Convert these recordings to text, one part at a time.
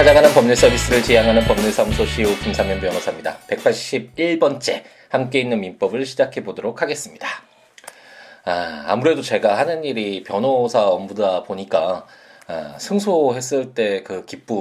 찾아가는 법률 서비스를 지향하는 법률사무소 CEO 김사면 변호사입니다. 181번째 함께 있는 민법을 시작해 보도록 하겠습니다. 아, 아무래도 제가 하는 일이 변호사 업무다 보니까 아, 승소했을 때 그 기쁨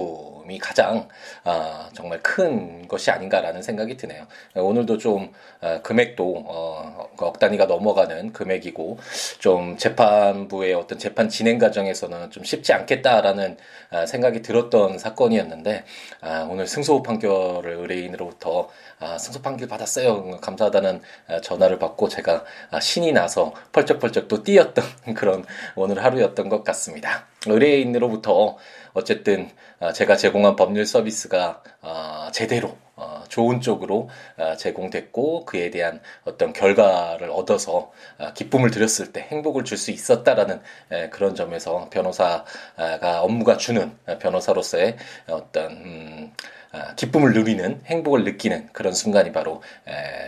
이 가장 아, 정말 큰 것이 아닌가라는 생각이 드네요. 오늘도 좀 아, 금액도 어, 그억 단위가 넘어가는 금액이고 좀 재판부의 어떤 재판 진행 과정에서는 좀 쉽지 않겠다라는 아, 생각이 들었던 사건이었는데 아, 오늘 승소 판결을 의뢰인으로부터 아, 승소 판결 받았어요 감사하다는 아, 전화를 받고 제가 아, 신이 나서 펄쩍펄쩍 또 뛰었던 그런 오늘 하루였던 것 같습니다. 의뢰인으로부터 어쨌든 아, 제가 제공한 법률 서비스가 아, 제대로 어, 좋은 쪽으로 아, 제공됐고 그에 대한 어떤 결과를 얻어서 기쁨을 드렸을 때 행복을 줄 수 있었다라는 그런 점에서 변호사가 업무가 주는 변호사로서의 어떤 음, 기쁨을 누리는 행복을 느끼는 그런 순간이 바로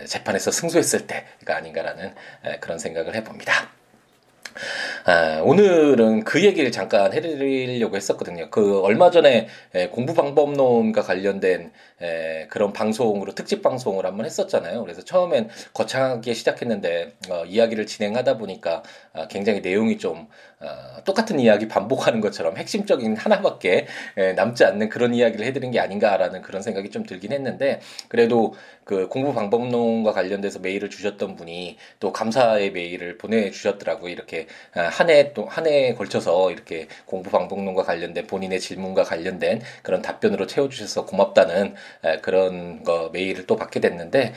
재판에서 승소했을 때가 아닌가라는 그런 생각을 해봅니다. 아, 오늘은 그 얘기를 잠깐 해드리려고 했었거든요. 그 얼마 전에 에, 공부 방법론과 관련된 에, 그런 방송으로 특집 방송을 한번 했었잖아요. 그래서 처음엔 거창하게 시작했는데 어, 이야기를 진행하다 보니까 아, 굉장히 내용이 좀 어, 똑같은 이야기 반복하는 것처럼 핵심적인 하나밖에 에, 남지 않는 그런 이야기를 해드린 게 아닌가라는 그런 생각이 좀 들긴 했는데 그래도 그 공부 방법론과 관련돼서 메일을 주셨던 분이 또 감사의 메일을 보내주셨더라고요. 이렇게 아, 한해 또 한 해에 걸쳐서 이렇게 공부 방법론과 관련된 본인의 질문과 관련된 그런 답변으로 채워주셔서 고맙다는 그런 거 메일을 또 받게 됐는데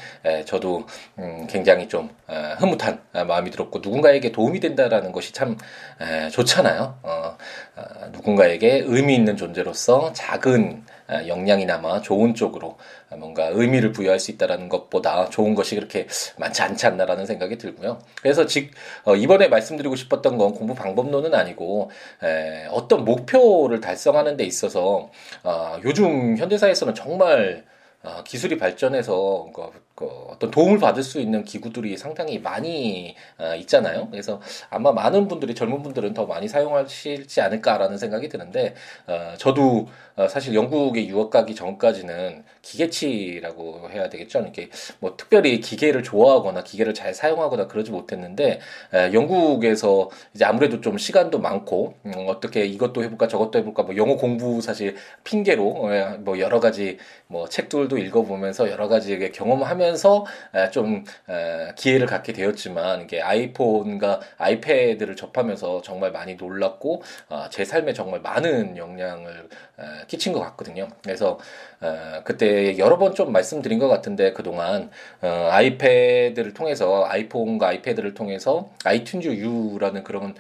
저도 음, 굉장히 좀 아, 흐뭇한 마음이 들었고 누군가에게 도움이 된다라는 것이 참 좋잖아요. 어, 아, 누군가에게 의미 있는 존재로서 작은 역량이나마 좋은 쪽으로 뭔가 의미를 부여할 수 있다라는 것보다 좋은 것이 그렇게 많지 않지 않나라는 생각이 들고요. 그래서 즉 어, 이번에 말씀드리고 싶었던 건 공부 방법론은 아니고 어떤 목표를 달성하는 데 있어서 어, 요즘 현대사에서는 정말 어, 기술이 발전해서 그, 그 어떤 도움을 받을 수 있는 기구들이 상당히 많이 어, 있잖아요. 그래서 아마 많은 분들이 젊은 분들은 더 많이 사용하실지 않을까라는 생각이 드는데 어, 저도 어, 사실 영국에 유학 가기 전까지는 기계치라고 해야 되겠죠. 이렇게 뭐 특별히 기계를 좋아하거나 기계를 잘 사용하거나 그러지 못했는데 에, 영국에서 이제 아무래도 좀 시간도 많고 음, 어떻게 이것도 해볼까 저것도 해볼까 뭐 영어 공부 사실 핑계로 에, 뭐 여러 가지 뭐 책들도 읽어보면서 여러 가지 경험하면 서 좀 기회를 갖게 되었지만 이게 아이폰과 아이패드를 접하면서 정말 많이 놀랐고 어, 제 삶에 정말 많은 영향을 끼친 것 같거든요. 그래서 그때 여러 번 좀 말씀드린 것 같은데 그동안 어, 아이패드를 통해서 아이폰과 아이패드를 통해서 아이튠즈 U라는 그런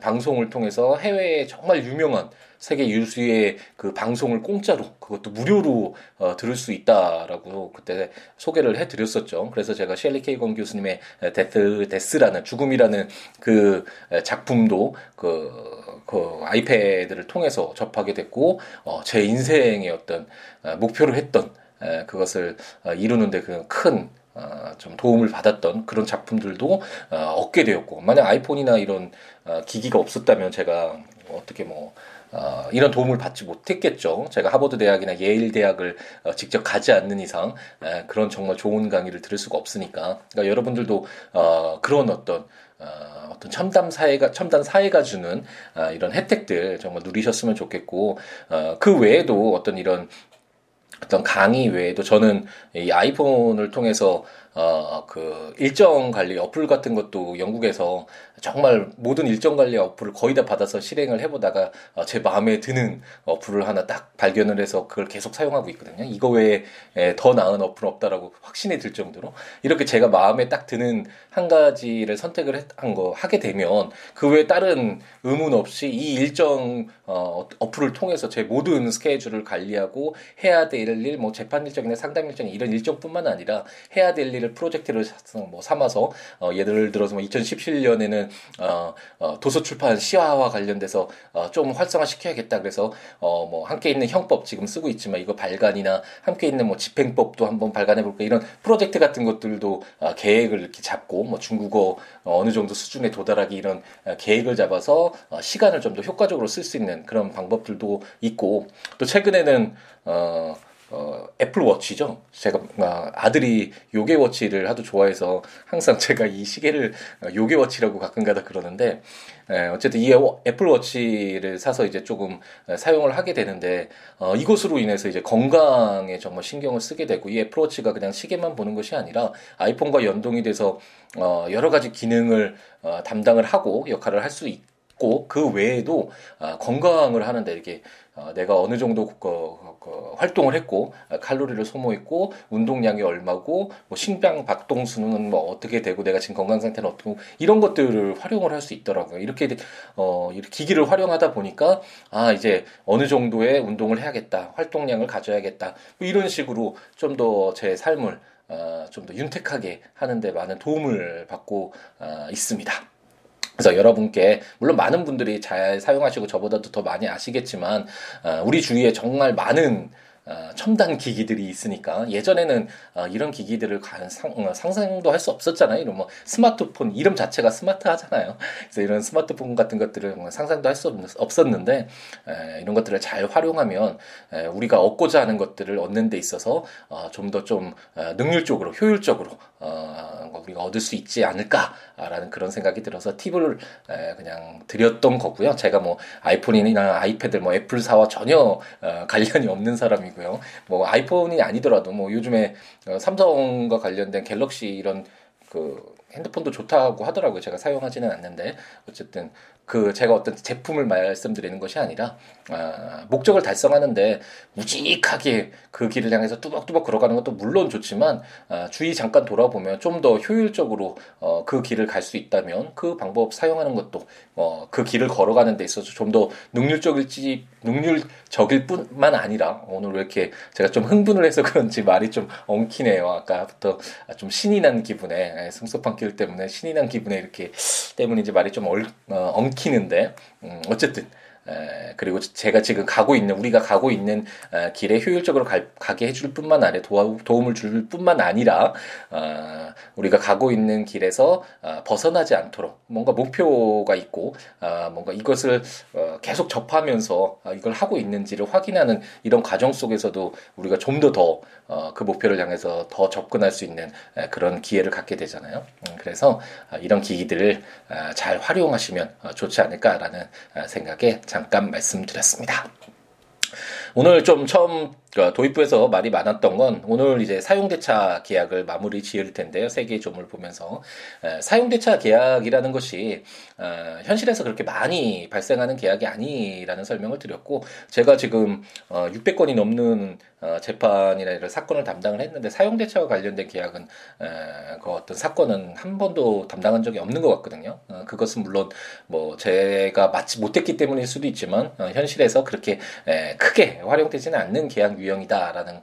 방송을 통해서 해외에 정말 유명한 세계 유수의 그 방송을 공짜로 그것도 무료로 어, 들을 수 있다라고 그때 소개를 해드렸었죠. 그래서 제가 셸리 케이건 교수님의 데스 데스라는 죽음이라는 그 작품도 그, 그 아이패드를 통해서 접하게 됐고 어, 제 인생의 어떤 어, 목표로 했던 에, 그것을 어, 이루는데 어, 좀 도움을 받았던 그런 작품들도 어, 얻게 되었고 만약 아이폰이나 이런 어, 기기가 없었다면 제가 어떻게 뭐 어, 이런 도움을 받지 못했겠죠. 제가 하버드 대학이나 예일 대학을 어, 직접 가지 않는 이상 에, 그런 정말 좋은 강의를 들을 수가 없으니까. 그러니까 여러분들도 어, 그런 어떤 어, 어떤 첨단 사회가 첨단 사회가 주는 어, 이런 혜택들 정말 누리셨으면 좋겠고 어, 그 외에도 어떤 이런 어떤 강의 외에도 저는 이 아이폰을 통해서 어, 그 일정 관리 어플 같은 것도 영국에서 정말 모든 일정 관리 어플을 거의 다 받아서 실행을 해보다가 어, 제 마음에 드는 어플을 하나 딱 발견을 해서 그걸 계속 사용하고 있거든요. 이거 외에 에, 더 나은 어플은 없다라고 확신이 들 정도로 이렇게 제가 마음에 딱 드는 한 가지를 선택을 한 거 하게 되면 그 외에 다른 의문 없이 이 일정 어, 어플을 통해서 제 모든 스케줄을 관리하고 해야 될 일, 뭐 재판 일정이나 상담 일정 이런 일정뿐만 아니라 해야 될 일을 프로젝트를 뭐 삼아서 어, 예를 들어서 뭐 2017년에는 어, 어, 도서 출판 시화와 관련돼서 어, 좀 활성화 시켜야겠다. 그래서 어, 뭐 함께 있는 형법 지금 쓰고 있지만 이거 발간이나 함께 있는 뭐 집행법도 한번 발간해 볼까? 이런 프로젝트 같은 것들도 어, 계획을 이렇게 잡고 뭐 중국어 어, 어느 정도 수준에 도달하기 이런 어, 계획을 잡아서 어, 시간을 좀 더 효과적으로 쓸 수 있는 그런 방법들도 있고 또 최근에는 어 어, 애플워치죠. 제가 아, 아들이 요괴워치를 하도 좋아해서 항상 제가 이 시계를 어, 요괴워치라고 가끔가다 그러는데 에, 어쨌든 이 애플워치를 사서 이제 조금 사용을 하게 되는데 어, 이것으로 인해서 이제 건강에 정말 신경을 쓰게 되고 이 애플워치가 그냥 시계만 보는 것이 아니라 아이폰과 연동이 돼서 어, 여러 가지 기능을 어, 담당을 하고 역할을 할 수 있 고 그 외에도 어, 건강을 하는데 이렇게 어, 내가 어느 정도 그, 그 활동을 했고 어, 칼로리를 소모했고 운동량이 얼마고 뭐 심장 박동수는 뭐 어떻게 되고 내가 지금 건강 상태는 어떻고 이런 것들을 활용을 할 수 있더라고요. 이렇게 어 기기를 활용하다 보니까 아 이제 어느 정도의 운동을 해야겠다, 활동량을 가져야겠다 뭐 이런 식으로 좀 더 제 삶을 어, 좀 더 윤택하게 하는데 많은 도움을 받고 어, 있습니다. 그래서 여러분께 물론 많은 분들이 잘 사용하시고 저보다도 더 많이 아시겠지만 어, 우리 주위에 정말 많은 어, 첨단 기기들이 있으니까 예전에는 어, 이런 기기들을 상, 어, 상상도 할 수 없었잖아요. 이런 뭐 스마트폰 이름 자체가 스마트하잖아요. 그래서 이런 스마트폰 같은 것들을 상상도 할 수 없었는데 에, 이런 것들을 잘 활용하면 에, 우리가 얻고자 하는 것들을 얻는 데 있어서 어, 좀 더좀 좀, 어, 능률적으로 효율적으로 어, 우리가 얻을 수 있지 않을까라는 그런 생각이 들어서 팁을 에, 그냥 드렸던 거고요. 제가 뭐 아이폰이나 아이패드 뭐 애플사와 전혀 어, 관련이 없는 사람이고 있고요. 뭐 아이폰이 아니더라도 뭐 요즘에 어, 삼성과 관련된 갤럭시 이런 그 핸드폰도 좋다고 하더라고요. 제가 사용하지는 않는데 어쨌든 그 제가 어떤 제품을 말씀드리는 것이 아니라 아, 목적을 달성하는데 무직하게 그 길을 향해서 뚜벅뚜벅 걸어가는 것도 물론 좋지만 아, 주위 잠깐 돌아보면 좀 더 효율적으로 어, 그 길을 갈 수 있다면 그 방법 사용하는 것도 어, 그 길을 걸어가는 데 있어서 좀 더 능률적일지 능률적일 뿐만 아니라 오늘 왜 이렇게 제가 좀 흥분을 해서 그런지 말이 좀 엉키네요. 아까부터 좀 신이 난 기분에 승소 판길 때문에 신이 난 기분에 이렇게 때문인지 말이 좀 얼, 어, 엉키는데 음, 어쨌든 에, 그리고 제가 지금 가고 있는 우리가 가고 있는 에, 길에 효율적으로 갈, 가게 해줄 뿐만 아니라 도와, 도움을 줄 뿐만 아니라 어, 우리가 가고 있는 길에서 어, 벗어나지 않도록 뭔가 목표가 있고 어, 뭔가 이것을 어, 계속 접하면서 어, 이걸 하고 있는지를 확인하는 이런 과정 속에서도 우리가 좀 더더 어, 그 목표를 향해서 더 접근할 수 있는 에, 그런 기회를 갖게 되잖아요. 음, 그래서 어, 이런 기기들을 어, 잘 활용하시면 어, 좋지 않을까라는 어, 생각에 잠깐 말씀드렸습니다. 오늘 좀 처음 그 도입부에서 말이 많았던 건 오늘 이제 사용대차 계약을 마무리 지을 텐데요. 세 개의 점을 보면서 사용대차 계약이라는 것이 어, 현실에서 그렇게 많이 발생하는 계약이 아니라는 설명을 드렸고 제가 지금 600건이 어, 넘는 어, 재판이나 이런 사건을 담당을 했는데 사용대차와 관련된 계약은 그 어떤 사건은 한 번도 담당한 적이 없는 것 같거든요. 그것은 물론 뭐 제가 마치 못했기 때문일 수도 있지만 현실에서 그렇게 크게 활용되지는 않는 계약 유형이다라는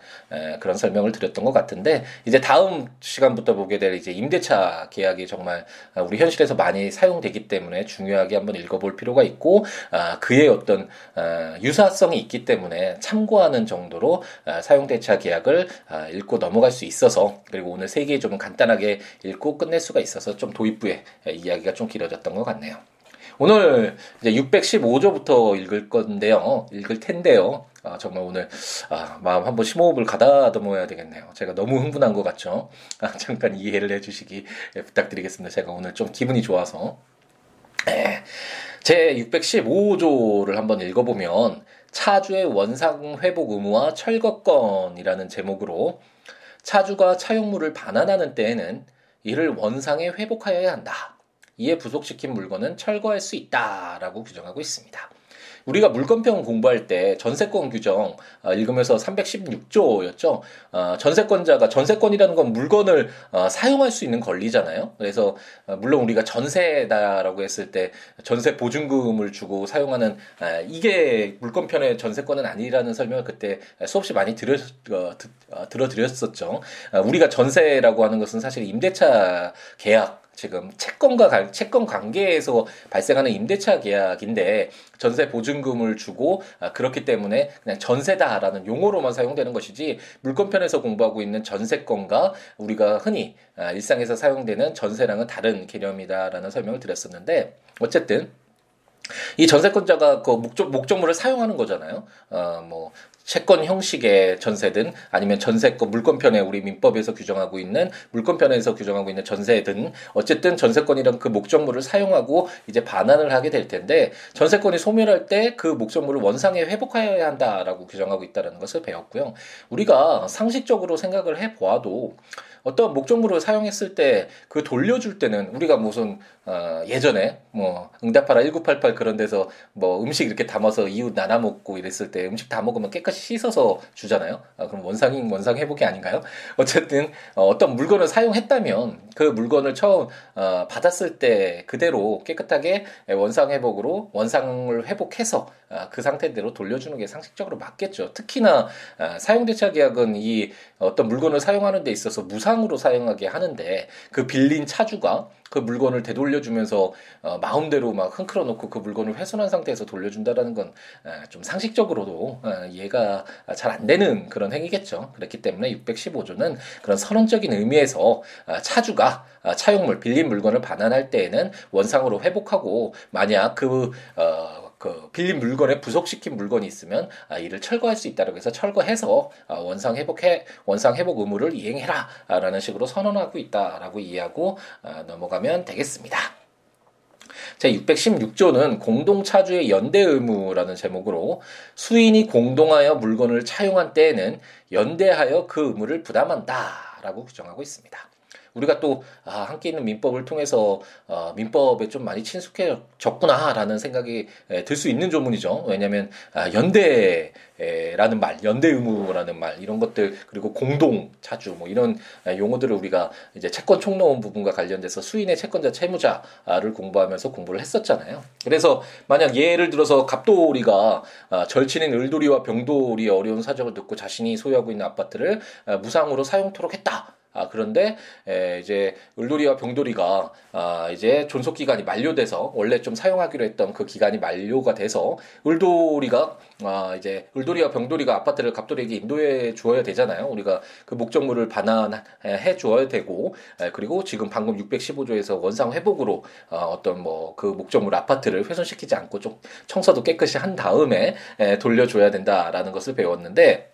그런 설명을 드렸던 것 같은데 이제 다음 시간부터 보게 될 이제 임대차 계약이 정말 우리 현실에서 많이 사용되기 때문에 중요하게 한번 읽어볼 필요가 있고 아, 그의 어떤 아, 유사성이 있기 때문에 참고하는 정도로 아, 사용대차 계약을 아, 읽고 넘어갈 수 있어서 그리고 오늘 세 개 좀 간단하게 읽고 끝낼 수가 있어서 좀 도입부에 이야기가 좀 길어졌던 것 같네요. 오늘 이제 615조부터 읽을 건데요. 읽을 텐데요. 아, 정말 오늘 아, 마음 한번 심호흡을 가다듬어야 되겠네요. 제가 너무 흥분한 것 같죠? 아, 잠깐 이해를 해주시기 부탁드리겠습니다. 제가 오늘 좀 기분이 좋아서. 네. 제 615조를 한번 읽어보면 차주의 원상 회복 의무와 철거건이라는 제목으로 차주가 차용물을 반환하는 때에는 이를 원상에 회복하여야 한다. 이에 부속시킨 물건은 철거할 수 있다라고 규정하고 있습니다. 우리가 물권평 공부할 때 전세권 규정 어, 읽으면서 316조였죠. 어, 전세권자가 전세권이라는 건 물건을 어, 사용할 수 있는 권리잖아요. 그래서 어, 물론 우리가 전세다라고 했을 때 전세 보증금을 주고 사용하는 아, 이게 물권편의 전세권은 아니라는 설명을 그때 수없이 많이 들어 어, 어, 들어드렸었죠. 아, 우리가 전세라고 하는 것은 사실 임대차 계약 지금 채권과 채권 관계에서 발생하는 임대차 계약인데 전세 보증금을 주고 아, 그렇기 때문에 그냥 전세다라는 용어로만 사용되는 것이지 물권편에서 공부하고 있는 전세권과 우리가 흔히 아, 일상에서 사용되는 전세랑은 다른 개념이다라는 설명을 드렸었는데 어쨌든 이 전세권자가 그 목적 목적물을 사용하는 거잖아요. 어 뭐 채권 형식의 전세든 아니면 전세권 물권편에 우리 민법에서 규정하고 있는 물권편에서 규정하고 있는 전세든 어쨌든 전세권이란 그 목적물을 사용하고 이제 반환을 하게 될 텐데 전세권이 소멸할 때 그 목적물을 원상에 회복하여야 한다라고 규정하고 있다는 것을 배웠고요. 우리가 상식적으로 생각을 해 보아도 어떤 목적물을 사용했을 때 그 돌려줄 때는 우리가 무슨 어, 예전에 뭐 응답하라 1988 그런 데서 뭐 음식 이렇게 담아서 이웃 나눠 먹고 이랬을 때 음식 다 먹으면 깨끗이 씻어서 주잖아요. 아, 그럼 원상인 원상 회복이 아닌가요? 어쨌든 어, 어떤 물건을 사용했다면 그 물건을 처음 어, 받았을 때 그대로 깨끗하게 원상 회복으로 원상을 회복해서 어, 그 상태대로 돌려주는 게 상식적으로 맞겠죠. 특히나 어, 사용대차 계약은 이 어떤 물건을 사용하는 데 있어서 무상으로 사용하게 하는데 그 빌린 차주가 그 물건을 되돌려주면서 어, 마음대로 막 흔들어 놓고 그 물건을 훼손한 상태에서 돌려준다라는 건좀 어, 상식적으로도 어, 이해가 잘 안 되는 그런 행위겠죠. 그렇기 때문에 615조는 그런 선언적인 의미에서 어, 차주가 어, 차용물 빌린 물건을 반환할 때에는 원상으로 회복하고 만약 그 어, 그 빌린 물건에 부속시킨 물건이 있으면 아, 이를 철거할 수 있다고 해서 철거해서 아, 원상 회복해 원상 회복 의무를 이행해라라는 식으로 선언하고 있다라고 이해하고 아, 넘어가면 되겠습니다. 제 616조는 공동차주의 연대 의무라는 제목으로 수인이 공동하여 물건을 차용한 때에는 연대하여 그 의무를 부담한다 라고 규정하고 있습니다. 우리가 또 아, 함께 있는 민법을 통해서 어, 민법에 좀 많이 친숙해졌구나라는 생각이 들 수 있는 조문이죠. 왜냐하면 아, 연대라는 말, 연대 의무라는 말 이런 것들 그리고 공동 차주 뭐 이런 용어들을 우리가 이제 채권 총론 부분과 관련돼서 수인의 채권자 채무자를 공부하면서 공부를 했었잖아요. 그래서 만약 예를 들어서 갑돌이가 아, 절친인 을돌이와 병돌이의 어려운 사정을 듣고 자신이 소유하고 있는 아파트를 아, 무상으로 사용토록 했다. 아, 그런데 에, 이제 을돌이와 병돌이가 아, 이제 존속 기간이 만료돼서 원래 좀 사용하기로 했던 그 기간이 만료가 돼서 을돌이가 아, 이제 을돌이와 병돌이가 아파트를 갑돌이에게 인도해 주어야 되잖아요. 우리가 그 목적물을 반환해 주어야 되고 에, 그리고 지금 방금 615조에서 원상 회복으로 어, 어떤 뭐 그 목적물 아파트를 훼손시키지 않고 좀 청소도 깨끗이 한 다음에 에, 돌려줘야 된다라는 것을 배웠는데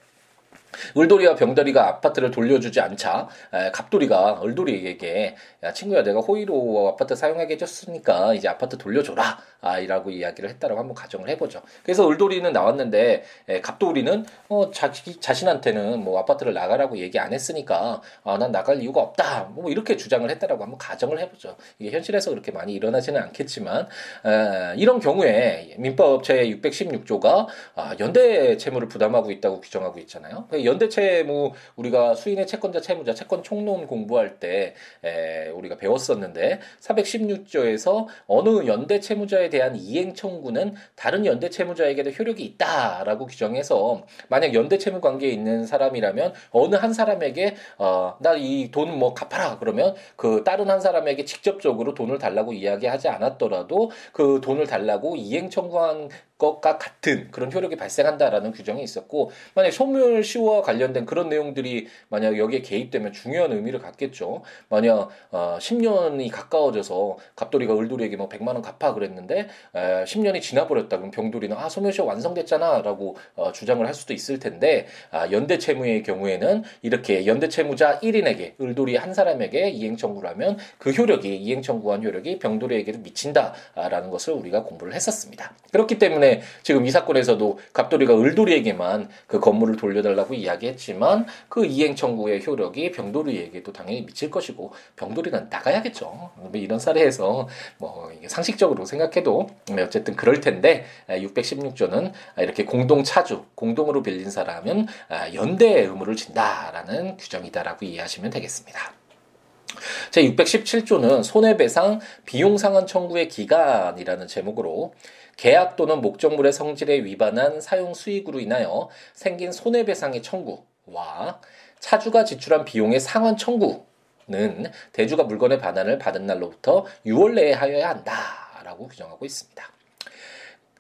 을돌이와 병돌이가 아파트를 돌려주지 않자 갑돌이가 을돌이에게 야 친구야 내가 호의로 아파트 사용하게 해줬으니까 이제 아파트 돌려줘라 아, 이라고 이야기를 했다라고 한번 가정을 해보죠. 그래서 을돌이는 나왔는데 갑돌이는 어, 자기 자신한테는 뭐 아파트를 나가라고 얘기 안 했으니까 아, 난 나갈 이유가 없다 뭐 이렇게 주장을 했다라고 한번 가정을 해보죠. 이게 현실에서 그렇게 많이 일어나지는 않겠지만 에, 이런 경우에 민법 제 616조가 아, 연대 채무를 부담하고 있다고 규정하고 있잖아요. 연대 채무 우리가 수인의 채권자 채무자 채권 총론 공부할 때 에, 우리가 배웠었는데 416조에서 어느 연대 채무자에 대한 이행 청구는 다른 연대 채무자에게도 효력이 있다라고 규정해서 만약 연대 채무 관계에 있는 사람이라면 어느 한 사람에게 어, 나 이 돈 뭐 갚아라 그러면 그 다른 한 사람에게 직접적으로 돈을 달라고 이야기하지 않았더라도 그 돈을 달라고 이행 청구한 것과 같은 그런 효력이 발생한다라는 규정이 있었고 만약 소멸 시효와 관련된 그런 내용들이 만약 여기에 개입되면 중요한 의미를 갖겠죠. 만약 어, 10년이 가까워져서 갑돌이가 을돌이에게 뭐 100만 원 갚아 그랬는데 에, 10년이 지나버렸다 그럼 병돌이는 아 소멸 시효 완성됐잖아라고 어, 주장을 할 수도 있을 텐데 아, 연대 채무의 경우에는 이렇게 연대 채무자 1인에게 을돌이 한 사람에게 이행 청구를 하면 그 효력이 이행 청구한 효력이 병돌이에게도 미친다라는 것을 우리가 공부를 했었습니다. 그렇기 때문에 지금 이 사건에서도 갑돌이가 을돌이에게만 그 건물을 돌려달라고 이야기했지만 그 이행 청구의 효력이 병돌이에게도 당연히 미칠 것이고 병돌이는 나가야겠죠. 뭐 이런 사례에서 뭐 상식적으로 생각해도 어쨌든 그럴 텐데 616조는 이렇게 공동 차주, 공동으로 빌린 사람은 연대의 의무를 진다라는 규정이다라고 이해하시면 되겠습니다. 제 617조는 손해배상 비용상환 청구의 기간이라는 제목으로 계약 또는 목적물의 성질에 위반한 사용 수익으로 인하여 생긴 손해배상의 청구와 차주가 지출한 비용의 상환 청구는 대주가 물건의 반환을 받은 날로부터 6월 내에 하여야 한다라고 규정하고 있습니다.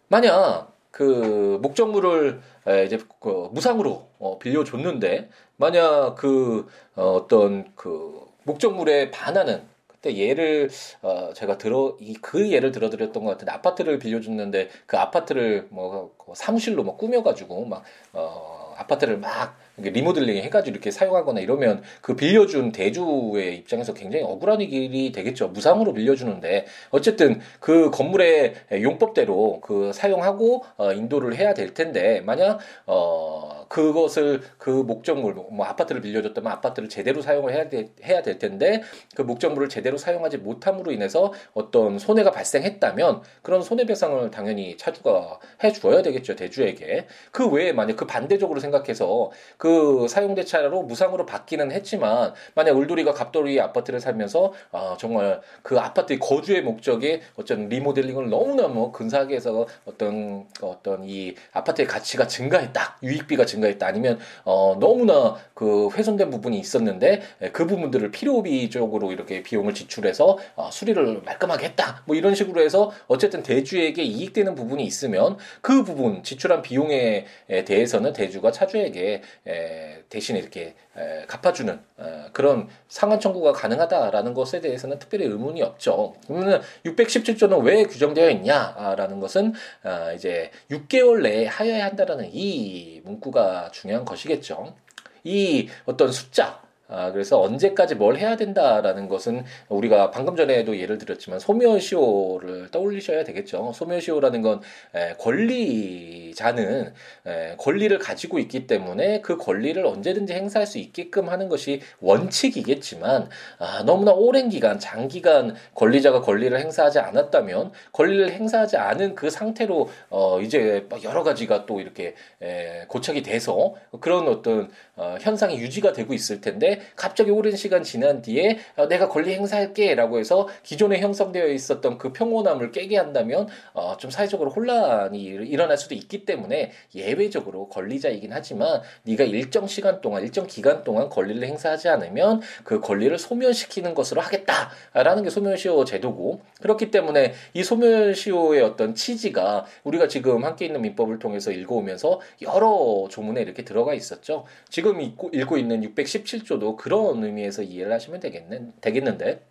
만약 그 목적물을 이제 그 무상으로 어, 빌려줬는데 만약 그 어, 어떤 그 목적물에 반하는 그때 예를 어 제가 들어 이 그 예를 들어드렸던 것 같은데 아파트를 빌려줬는데 그 아파트를 뭐 사무실로 막 꾸며가지고 막 어 아파트를 막 리모델링 해가지고 이렇게 사용하거나 이러면 그 빌려준 대주의 입장에서 굉장히 억울한 일이 되겠죠. 무상으로 빌려주는데. 어쨌든 그 건물의 용법대로 그 사용하고 어, 인도를 해야 될 텐데. 만약 어 그것을 그 목적물 뭐 아파트를 빌려줬다면 아파트를 제대로 사용을 해야 돼, 해야 될 텐데 그 목적물을 제대로 사용하지 못함으로 인해서 어떤 손해가 발생했다면 그런 손해배상을 당연히 차주가 해 주어야 되겠죠. 대주에게. 그 외에 만약 그 반대적으로 생각해서 그 사용대차로 무상으로 받기는 했지만 만약 울돌이가 갑돌이 아파트를 살면서 아 정말 그 아파트의 거주의 목적이 어떤 리모델링을 너무나 뭐 근사하게 해서 어떤 어떤 이 아파트의 가치가 증가했다 유익비가 증가 증가했다 아니면 어 너무나 그 훼손된 부분이 있었는데 그 부분들을 필요비적으로 이렇게 비용을 지출해서 어, 수리를 말끔하게 했다. 뭐 이런 식으로 해서 어쨌든 대주에게 이익되는 부분이 있으면 그 부분 지출한 비용에 대해서는 대주가 차주에게 에, 대신 이렇게 에, 갚아주는 에, 그런 상환 청구가 가능하다라는 것에 대해서는 특별히 의문이 없죠. 그러면 617조는 왜 규정되어 있냐라는 것은 어, 이제 6개월 내에 하여야 한다라는 이 문구가 중요한 것이겠죠. 이 어떤 숫자, 아, 그래서 언제까지 뭘 해야 된다라는 것은 우리가 방금 전에도 예를 들었지만 소멸시효를 떠올리셔야 되겠죠. 소멸시효라는 건 에, 권리자는 에, 권리를 가지고 있기 때문에 그 권리를 언제든지 행사할 수 있게끔 하는 것이 원칙이겠지만 아, 너무나 오랜 기간, 장기간 권리자가 권리를 행사하지 않았다면 권리를 행사하지 않은 그 상태로 어, 이제 여러 가지가 또 이렇게 에, 고착이 돼서 그런 어떤 어, 현상이 유지가 되고 있을 텐데 갑자기 오랜 시간 지난 뒤에 어, 내가 권리 행사할게라고 해서 기존에 형성되어 있었던 그 평온함을 깨게 한다면 어, 좀 사회적으로 혼란이 일어날 수도 있기 때문에 예외적으로 권리자이긴 하지만 네가 일정 시간 동안 일정 기간 동안 권리를 행사하지 않으면 그 권리를 소멸시키는 것으로 하겠다라는 게 소멸시효 제도고 그렇기 때문에 이 소멸시효의 어떤 취지가 우리가 지금 함께 있는 민법을 통해서 읽어오면서 여러 조문에 이렇게 들어가 있었죠. 지금 읽고, 읽고 있는 617조도 그런 의미에서 이해를 하시면 되겠는, 되겠는데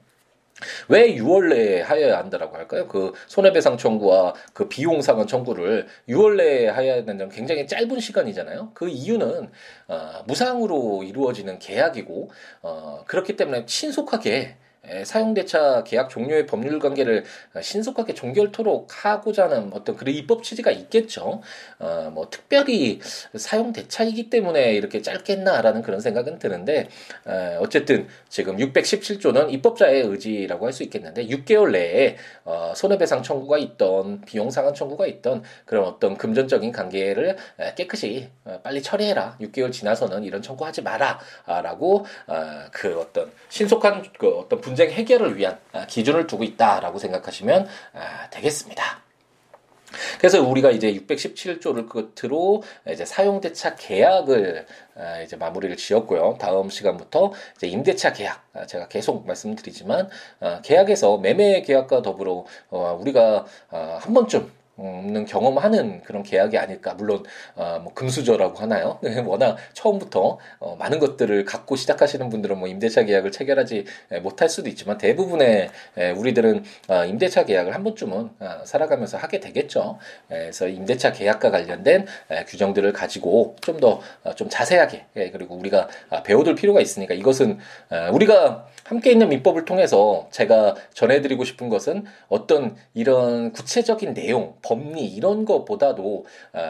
왜 6월 내에 하여야 한다라고 할까요? 그 손해배상 청구와 그 비용 상환 청구를 6월 내에 하여야 된다는 굉장히 짧은 시간이잖아요. 그 이유는 어, 무상으로 이루어지는 계약이고 어, 그렇기 때문에 신속하게 사용대차 계약 종료의 법률 관계를 신속하게 종결토록 하고자 하는 어떤 그런 입법 취지가 있겠죠. 어, 뭐 특별히 사용대차이기 때문에 이렇게 짧게 했나라는 그런 생각은 드는데 어, 어쨌든 지금 617조는 입법자의 의지라고 할 수 있겠는데 6개월 내에 어, 손해배상 청구가 있던 비용 상환 청구가 있던 그런 어떤 금전적인 관계를 깨끗이 어, 빨리 처리해라. 6개월 지나서는 이런 청구하지 마라라고 어, 그 어떤 신속한 그 어떤 분쟁 해결을 위한 아, 기준을 두고 있다라고 생각하시면 아, 되겠습니다. 그래서 우리가 이제 617조를 끝으로 이제 사용대차 계약을 아, 이제 마무리를 지었고요. 다음 시간부터 이제 임대차 계약 제가 계속 말씀드리지만 계약에서 매매 계약과 더불어 어, 우리가 한 번쯤 없는 경험하는 그런 계약이 아닐까. 물론 어, 뭐 금수저라고 하나요? 워낙 처음부터 어, 많은 것들을 갖고 시작하시는 분들은 뭐 임대차 계약을 체결하지 못할 수도 있지만 대부분의 에, 우리들은 어, 임대차 계약을 한 번쯤은 어, 살아가면서 하게 되겠죠. 에, 그래서 임대차 계약과 관련된 에, 규정들을 가지고 좀 더좀 어, 자세하게 예, 그리고 우리가 아, 배워둘 필요가 있으니까 이것은 어, 우리가 함께 있는 민법을 통해서 제가 전해드리고 싶은 것은 어떤 이런 구체적인 내용 법리 이런 것보다도 어,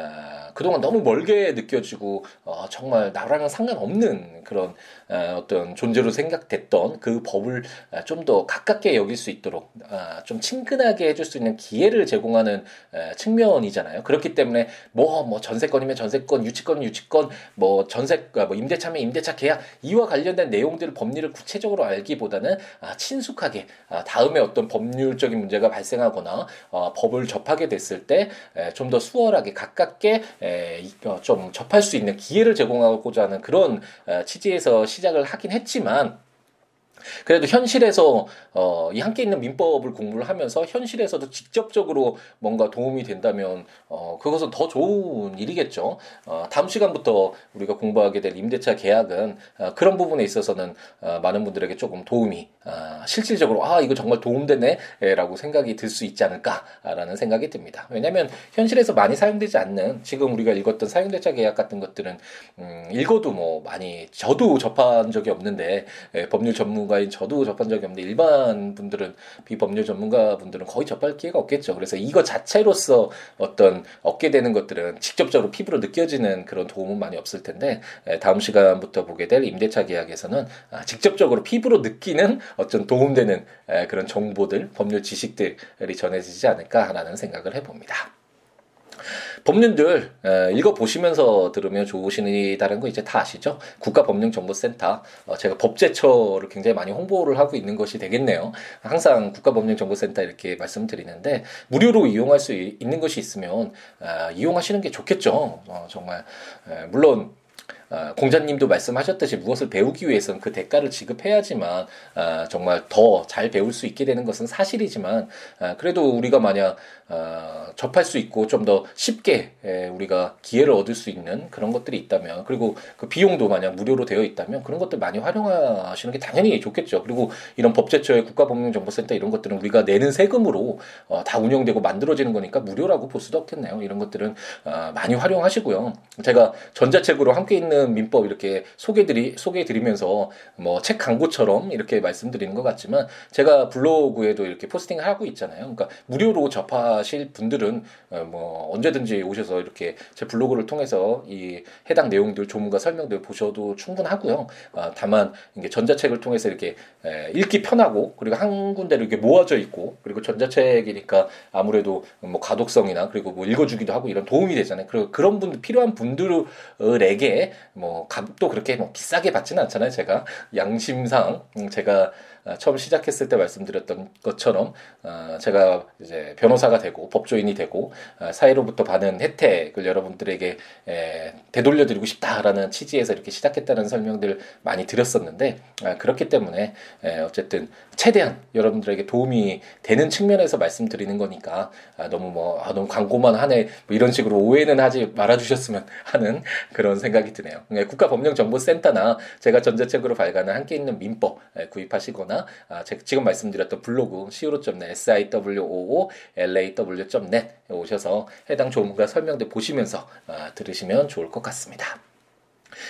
그동안 너무 멀게 느껴지고 어, 정말 나랑은 상관없는 그런 어, 어떤 존재로 생각됐던 그 법을 어, 좀더 가깝게 여길 수 있도록 어, 좀 친근하게 해줄 수 있는 기회를 제공하는 어, 측면이잖아요. 그렇기 때문에 뭐 뭐 전세권이면 전세권, 유치권이면 유치권, 뭐 전세 아, 뭐 임대차면 임대차 계약 이와 관련된 내용들 법리를 구체적으로 알기보다는 아, 친숙하게 아, 다음에 어떤 법률적인 문제가 발생하거나 어, 법을 접하게 됐을 때 좀 더 수월하게 가깝게 에, 어, 좀 접할 수 있는 기회를 제공하고자 하는 그런 어, 취지에서 시작을 하긴 했지만 그래도 현실에서 어, 이 함께 있는 민법을 공부를 하면서 현실에서도 직접적으로 뭔가 도움이 된다면 어, 그것은 더 좋은 일이겠죠. 어, 다음 시간부터 우리가 공부하게 될 임대차 계약은 어, 그런 부분에 있어서는 어, 많은 분들에게 조금 도움이 어, 실질적으로 아 이거 정말 도움되네라고 생각이 들 수 있지 않을까라는 생각이 듭니다. 왜냐하면 현실에서 많이 사용되지 않는 지금 우리가 읽었던 사용대차 계약 같은 것들은 음, 읽어도 뭐 많이 저도 접한 적이 없는데 예, 법률 전문가인 저도 접한 적이 없는데 일반 분들은 비법률 전문가 분들은 거의 접할 기회가 없겠죠. 그래서 이거 자체로서 어떤 얻게 되는 것들은 직접적으로 피부로 느껴지는 그런 도움은 많이 없을 텐데 예, 다음 시간부터 보게 될 임대차 계약에서는 아, 직접적으로 피부로 느끼는 어떤 도움되는 그런 정보들, 법률 지식들이 전해지지 않을까라는 생각을 해봅니다. 법률들 읽어 보시면서 들으면 좋으시다는 거 이제 다 아시죠? 국가법령정보센터 어, 제가 법제처를 굉장히 많이 홍보를 하고 있는 것이 되겠네요. 항상 국가법령정보센터 이렇게 말씀드리는데 무료로 이용할 수 있는 것이 있으면 아, 이용하시는 게 좋겠죠. 어, 정말 물론 어, 공자님도 말씀하셨듯이 무엇을 배우기 위해서는 그 대가를 지급해야지만 어, 정말 더 잘 배울 수 있게 되는 것은 사실이지만 어, 그래도 우리가 만약 어, 접할 수 있고 좀 더 쉽게 에, 우리가 기회를 얻을 수 있는 그런 것들이 있다면 그리고 그 비용도 만약 무료로 되어 있다면 그런 것들 많이 활용하시는 게 당연히 좋겠죠. 그리고 이런 법제처의 국가법령정보센터 이런 것들은 우리가 내는 세금으로 어, 다 운영되고 만들어지는 거니까 무료라고 볼 수도 없겠네요. 이런 것들은 어, 많이 활용하시고요. 제가 전자책으로 함께 있는 민법 이렇게 소개드리 소개해드리면서 뭐 책 광고처럼 이렇게 말씀드리는 것 같지만 제가 블로그에도 이렇게 포스팅을 하고 있잖아요. 그러니까 무료로 접하 하실 분들은 어, 뭐 언제든지 오셔서 이렇게 제 블로그를 통해서 이 해당 내용들 조문과 설명들 보셔도 충분하고요. 아, 다만 이게 전자책을 통해서 이렇게 읽기 편하고 그리고 한 군데로 이렇게 모아져 있고 그리고 전자책이니까 아무래도 뭐 가독성이나 그리고 뭐 읽어주기도 하고 이런 도움이 되잖아요. 그리고 그런 분 필요한 분들에게 뭐 값도 그렇게 뭐 비싸게 받지는 않잖아요. 제가 양심상 음, 제가 아, 처음 시작했을 때 말씀드렸던 것처럼 아, 제가 이제 변호사가 되고 법조인이 되고 아, 사회로부터 받은 혜택을 여러분들에게 되돌려드리고 싶다라는 취지에서 이렇게 시작했다는 설명들 많이 드렸었는데 그렇기 때문에 어쨌든 최대한 여러분들에게 도움이 되는 측면에서 말씀드리는 거니까 너무 뭐 너무 광고만 하네 뭐 이런 식으로 오해는 하지 말아주셨으면 하는 그런 생각이 드네요. 네, 국가법령정보센터나 제가 전자책으로 발간한 함께 있는 민법 구입하시거나 거나 아, 지금 말씀드렸던 블로그 siwo.net, siwo.law.net 오셔서 해당 조문과 설명들 보시면서 아, 들으시면 좋을 것 같습니다.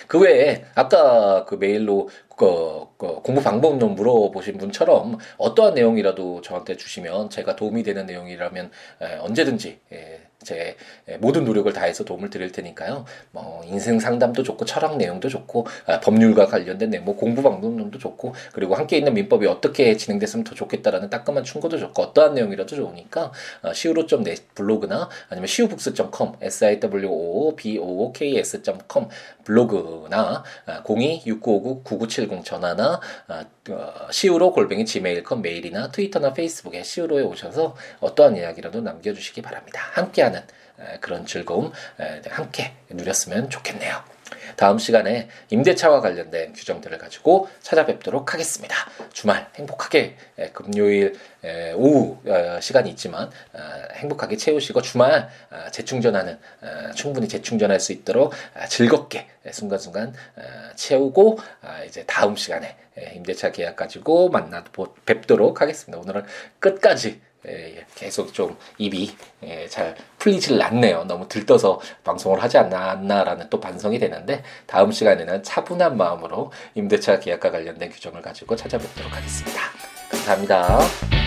그 외에 아까 그 메일로 그, 그 공부 방법 좀 물어보신 분처럼 어떠한 내용이라도 저한테 주시면 제가 도움이 되는 내용이라면 에, 언제든지 에, 제 모든 노력을 다해서 도움을 드릴 테니까요. 뭐 인생 상담도 좋고 철학 내용도 좋고 아, 법률과 관련된 내용, 뭐 공부 방법론도 좋고 그리고 함께 있는 민법이 어떻게 진행됐으면 더 좋겠다라는 따끔한 충고도 좋고 어떠한 내용이라도 좋으니까 아, siwo.net 블로그나 아니면 siwobooks.com s i w o b o o k s.com 블로그나 026959-9970 아, 전화나 아, 어, 시우로 골뱅이 지메일컴 메일이나 트위터나 페이스북에 시우로에 오셔서 어떠한 이야기라도 남겨주시기 바랍니다. 함께 하는 그런 즐거움 함께 누렸으면 좋겠네요. 다음 시간에 임대차와 관련된 규정들을 가지고 찾아뵙도록 하겠습니다. 주말 행복하게 금요일 오후 어, 시간이 있지만 어, 행복하게 채우시고 주말 어, 재충전하는 충분히 재충전할 수 있도록 즐겁게 순간순간 채우고 이제 다음 시간에 임대차 계약 가지고 만나 뵙도록 하겠습니다. 오늘은 끝까지 예, 계속 좀 입이 예, 잘 풀리질 않네요. 너무 들떠서 방송을 하지 않았나라는 또 반성이 되는데 다음 시간에는 차분한 마음으로 임대차 계약과 관련된 규정을 가지고 찾아뵙도록 하겠습니다. 감사합니다.